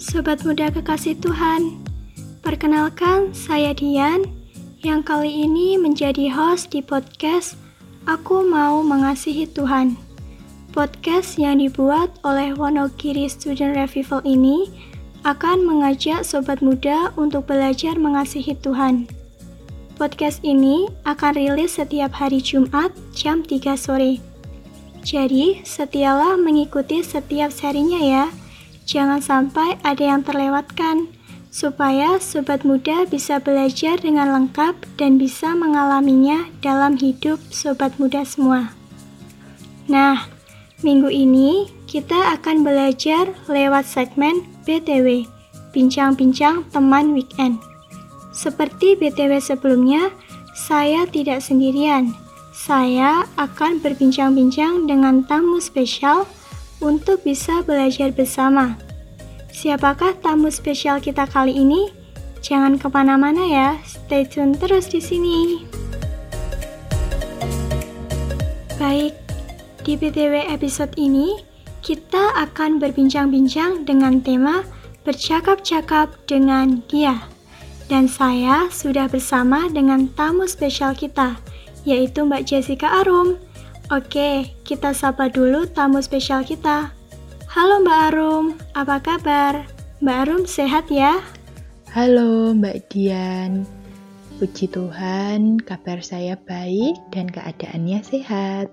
Sobat Muda Kekasih Tuhan. Perkenalkan, saya Dian, yang kali ini menjadi host di podcast Aku Mau Mengasihi Tuhan. Podcast yang dibuat oleh Wonogiri Student Revival ini akan mengajak sobat muda untuk belajar mengasihi Tuhan. Podcast ini akan rilis setiap hari Jumat jam 3 sore. Jadi, setialah mengikuti setiap serinya ya. Jangan sampai ada yang terlewatkan, supaya sobat muda bisa belajar dengan lengkap dan bisa mengalaminya dalam hidup sobat muda semua. Nah, minggu ini kita akan belajar lewat segmen BTW, Bincang-Bincang Teman Weekend. Seperti BTW sebelumnya, saya tidak sendirian. Saya akan berbincang-bincang dengan tamu spesial untuk bisa belajar bersama. Siapakah tamu spesial kita kali ini? Jangan ke mana-mana ya, stay tune terus di sini. Baik, di BTW episode ini, kita akan berbincang-bincang dengan tema bercakap-cakap dengan dia. Dan saya sudah bersama dengan tamu spesial kita, yaitu Mbak Jessica Arum. Oke, kita sapa dulu tamu spesial kita. Halo Mbak Arum, apa kabar? Mbak Arum sehat ya? Halo Mbak Dian, puji Tuhan kabar saya baik dan keadaannya sehat.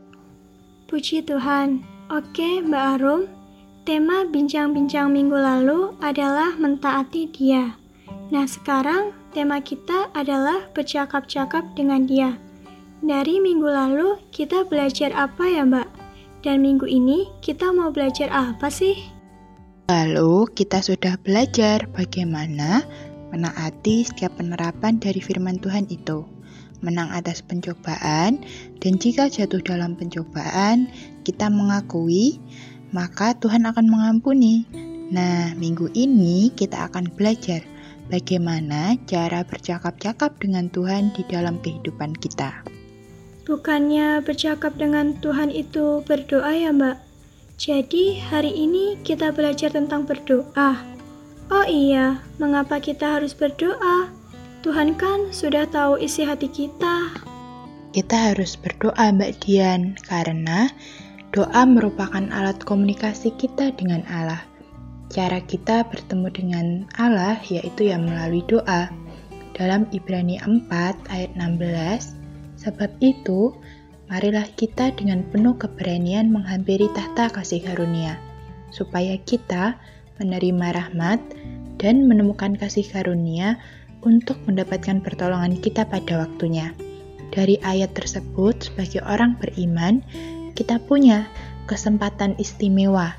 Puji Tuhan. Oke Mbak Arum, tema bincang-bincang minggu lalu adalah mentaati dia. Nah sekarang tema kita adalah bercakap-cakap dengan dia. Dari minggu lalu kita belajar apa ya Mbak? Dan minggu ini kita mau belajar apa sih? Lalu kita sudah belajar bagaimana menaati setiap penerapan dari firman Tuhan itu. Menang atas pencobaan dan jika jatuh dalam pencobaan kita mengakui maka Tuhan akan mengampuni. Nah, minggu ini kita akan belajar bagaimana cara bercakap-cakap dengan Tuhan di dalam kehidupan kita. Bukannya bercakap dengan Tuhan itu berdoa ya mbak? Jadi hari ini kita belajar tentang berdoa. Oh iya, mengapa kita harus berdoa? Tuhan kan sudah tahu isi hati kita. Kita harus berdoa Mbak Dian, karena doa merupakan alat komunikasi kita dengan Allah. Cara kita bertemu dengan Allah yaitu yang melalui doa. Dalam Ibrani 4 ayat 16, Sebab itu, marilah kita dengan penuh keberanian menghampiri tahta kasih karunia, supaya kita menerima rahmat dan menemukan kasih karunia untuk mendapatkan pertolongan kita pada waktunya. Dari ayat tersebut, sebagai orang beriman, kita punya kesempatan istimewa,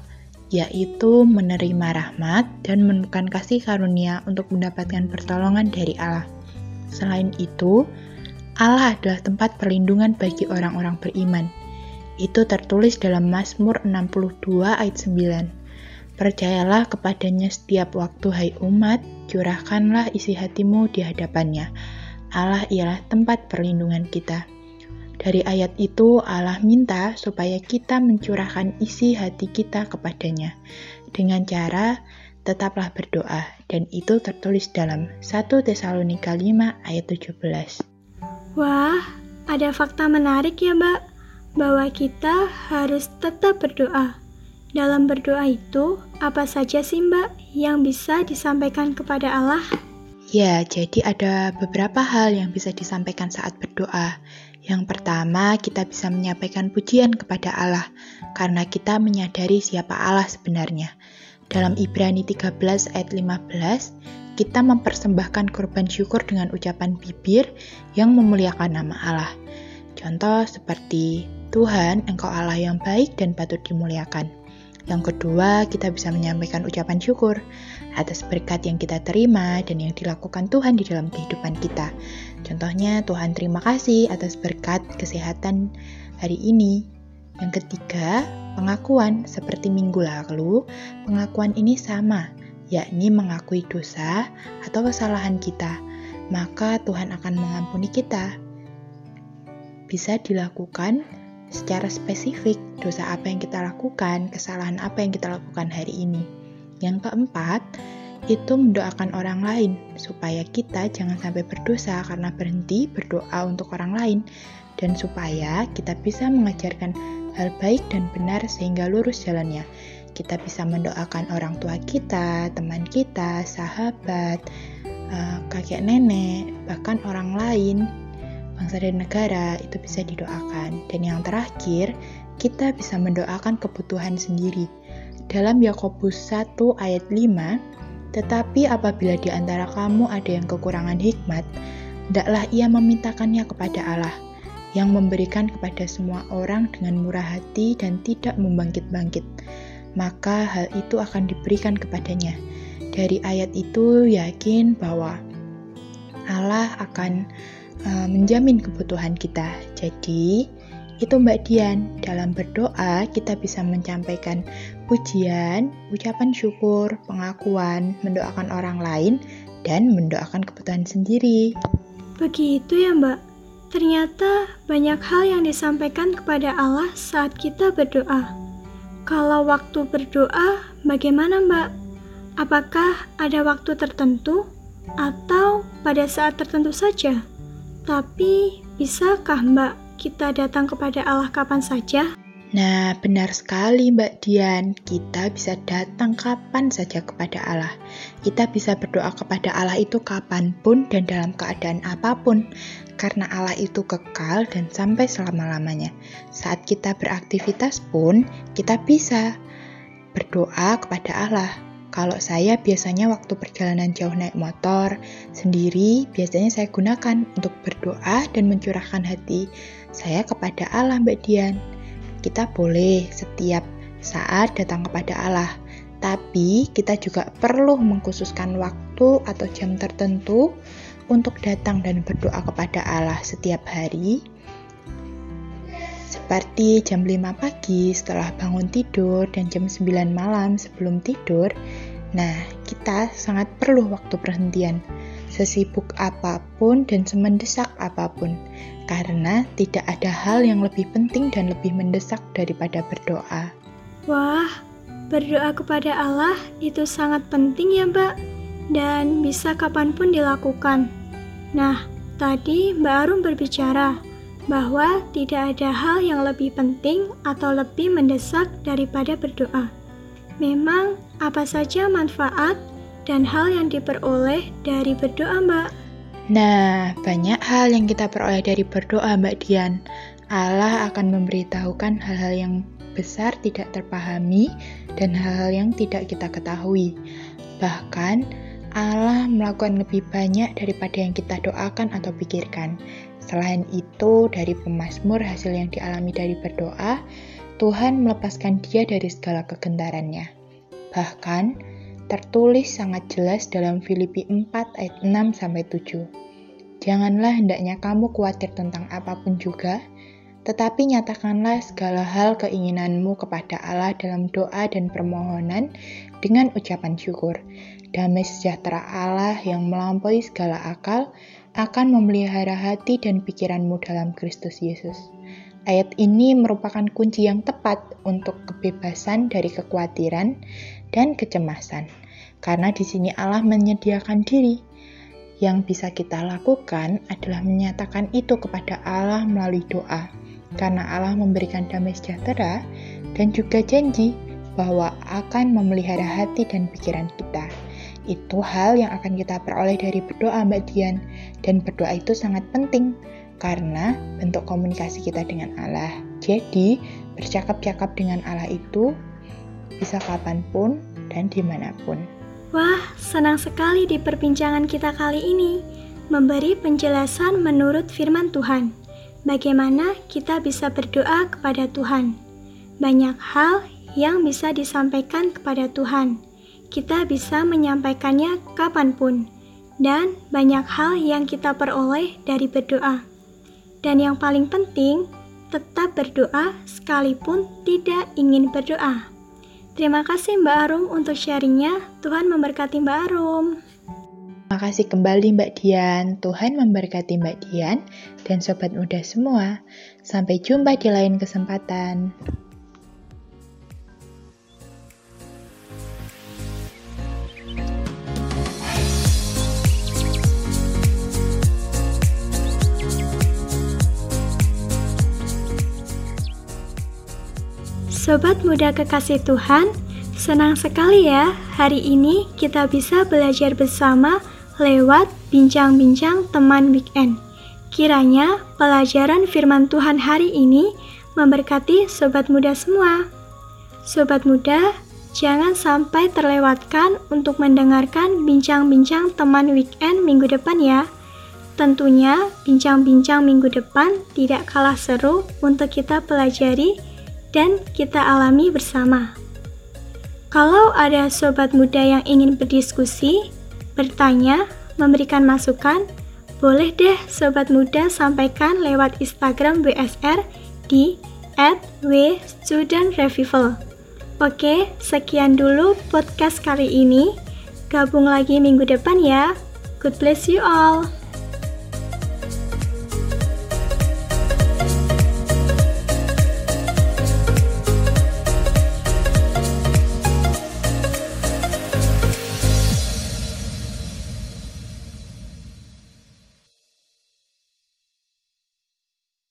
yaitu menerima rahmat dan menemukan kasih karunia untuk mendapatkan pertolongan dari Allah. Selain itu, Allah adalah tempat perlindungan bagi orang-orang beriman. Itu tertulis dalam Mazmur 62 ayat 9. Percayalah kepadanya setiap waktu hai umat, curahkanlah isi hatimu di hadapannya. Allah ialah tempat perlindungan kita. Dari ayat itu Allah minta supaya kita mencurahkan isi hati kita kepadanya dengan cara tetaplah berdoa dan itu tertulis dalam 1 Tesalonika 5 ayat 17. Wah, ada fakta menarik ya Mbak, bahwa kita harus tetap berdoa. Dalam berdoa itu, apa saja sih Mbak yang bisa disampaikan kepada Allah? Ya, jadi ada beberapa hal yang bisa disampaikan saat berdoa. Yang pertama, kita bisa menyampaikan pujian kepada Allah karena kita menyadari siapa Allah sebenarnya. Dalam Ibrani 13 ayat 15, kita mempersembahkan korban syukur dengan ucapan bibir yang memuliakan nama Allah. Contoh seperti, Tuhan, Engkau Allah yang baik dan patut dimuliakan. Yang kedua, kita bisa menyampaikan ucapan syukur atas berkat yang kita terima dan yang dilakukan Tuhan di dalam kehidupan kita. Contohnya, Tuhan terima kasih atas berkat kesehatan hari ini. Yang ketiga, pengakuan seperti minggu lalu, pengakuan ini sama yakni mengakui dosa atau kesalahan kita, maka Tuhan akan mengampuni kita. Bisa dilakukan secara spesifik dosa apa yang kita lakukan, kesalahan apa yang kita lakukan hari ini. Yang keempat, itu mendoakan orang lain supaya kita jangan sampai berdosa karena berhenti berdoa untuk orang lain dan supaya kita bisa mengajarkan hal baik dan benar sehingga lurus jalannya. Kita bisa mendoakan orang tua kita, teman kita, sahabat, eh, kakek nenek, bahkan orang lain, bangsa dan negara itu bisa didoakan. Dan yang terakhir, kita bisa mendoakan kebutuhan sendiri. Dalam Yakobus 1 ayat 5, tetapi apabila di antara kamu ada yang kekurangan hikmat, hendaklah ia memintakannya kepada Allah, yang memberikan kepada semua orang dengan murah hati dan tidak membangkit-bangkit. Maka hal itu akan diberikan kepadanya. Dari ayat itu yakin bahwa Allah akan uh, menjamin kebutuhan kita. Jadi, itu Mbak Dian, dalam berdoa kita bisa menyampaikan pujian, ucapan syukur, pengakuan, mendoakan orang lain, dan mendoakan kebutuhan sendiri. Begitu ya Mbak, ternyata banyak hal yang disampaikan kepada Allah saat kita berdoa. Kalau waktu berdoa, bagaimana Mbak? Apakah ada waktu tertentu atau pada saat tertentu saja? Tapi, bisakah Mbak kita datang kepada Allah kapan saja? Nah, benar sekali Mbak Dian. Kita bisa datang kapan saja kepada Allah. Kita bisa berdoa kepada Allah itu kapan pun dan dalam keadaan apa pun. Karena Allah itu kekal dan sampai selama-lamanya. Saat kita beraktivitas pun, kita bisa berdoa kepada Allah. Kalau saya biasanya waktu perjalanan jauh naik motor sendiri, biasanya saya gunakan untuk berdoa dan mencurahkan hati saya kepada Allah Mbak Dian. Kita boleh setiap saat datang kepada Allah, tapi kita juga perlu mengkhususkan waktu atau jam tertentu untuk datang dan berdoa kepada Allah setiap hari. Seperti jam 5 pagi setelah bangun tidur dan jam 9 malam sebelum tidur. Nah, kita sangat perlu waktu perhentian, sesibuk apa pun dan semendesak apa pun, karena tidak ada hal yang lebih penting dan lebih mendesak daripada berdoa. Wah, berdoa kepada Allah itu sangat penting ya Mbak, dan bisa kapan pun dilakukan. Nah, tadi Mbak Arum berbicara bahwa tidak ada hal yang lebih penting atau lebih mendesak daripada berdoa. Memang, apa saja manfaat dan hal yang diperoleh dari berdoa, Mbak? Nah, banyak hal yang kita peroleh dari berdoa, Mbak Dian. Allah akan memberitahukan hal-hal yang besar tidak terpahami dan hal-hal yang tidak kita ketahui. Bahkan, Allah melakukan lebih banyak daripada yang kita doakan atau pikirkan. Selain itu, dari pemazmur hasil yang dialami dari berdoa, Tuhan melepaskan dia dari segala kegentarannya. Bahkan, tertulis sangat jelas dalam Filipi 4 ayat 6 sampai 7. Janganlah hendaknya kamu khawatir tentang apa pun juga, tetapi nyatakanlah segala hal keinginanmu kepada Allah dalam doa dan permohonan dengan ucapan syukur. Damai sejahtera Allah yang melampaui segala akal akan memelihara hati dan pikiranmu dalam Kristus Yesus. Ayat ini merupakan kunci yang tepat untuk kebebasan dari kekhawatiran dan kecemasan, karena di sini Allah menyediakan diri. Yang bisa kita lakukan adalah menyatakan itu kepada Allah melalui doa, karena Allah memberikan damai sejahtera dan juga janji bahwa akan memelihara hati dan pikiran kita. Itu hal yang akan kita peroleh dari berdoa Mbak Dian. Dan berdoa itu sangat penting karena bentuk komunikasi kita dengan Allah. Jadi, bercakap-cakap dengan Allah itu bisa kapan pun dan di mana pun. Wah, senang sekali di perbincangan kita kali ini memberi penjelasan menurut firman Tuhan. Bagaimana kita bisa berdoa kepada Tuhan? Banyak hal yang bisa disampaikan kepada Tuhan kita bisa menyampaikannya kapan pun, dan banyak hal yang kita peroleh dari berdoa. Dan yang paling penting, tetap berdoa sekalipun tidak ingin berdoa. Terima kasih Mbak Arum untuk sharingnya. Tuhan memberkati Mbak Arum. Terima kasih kembali Mbak Dian. Tuhan memberkati Mbak Dian dan sobat muda semua. Sampai jumpa di lain kesempatan. Sobat muda kekasih Tuhan, senang sekali ya hari ini kita bisa belajar bersama lewat bincang-bincang teman weekend. Kiranya pelajaran firman Tuhan hari ini memberkati sobat muda semua. Sobat muda, jangan sampai terlewatkan untuk mendengarkan bincang-bincang teman weekend minggu depan ya. Tentunya, bincang-bincang minggu depan tidak kalah seru untuk kita pelajari dan kita alami bersama. Kalau ada sobat muda yang ingin berdiskusi, bertanya, memberikan masukan, boleh deh sobat muda sampaikan lewat Instagram WSR di @wstudentrevival. Oke, sekian dulu podcast kali ini. Gabung lagi minggu depan ya. God bless you all.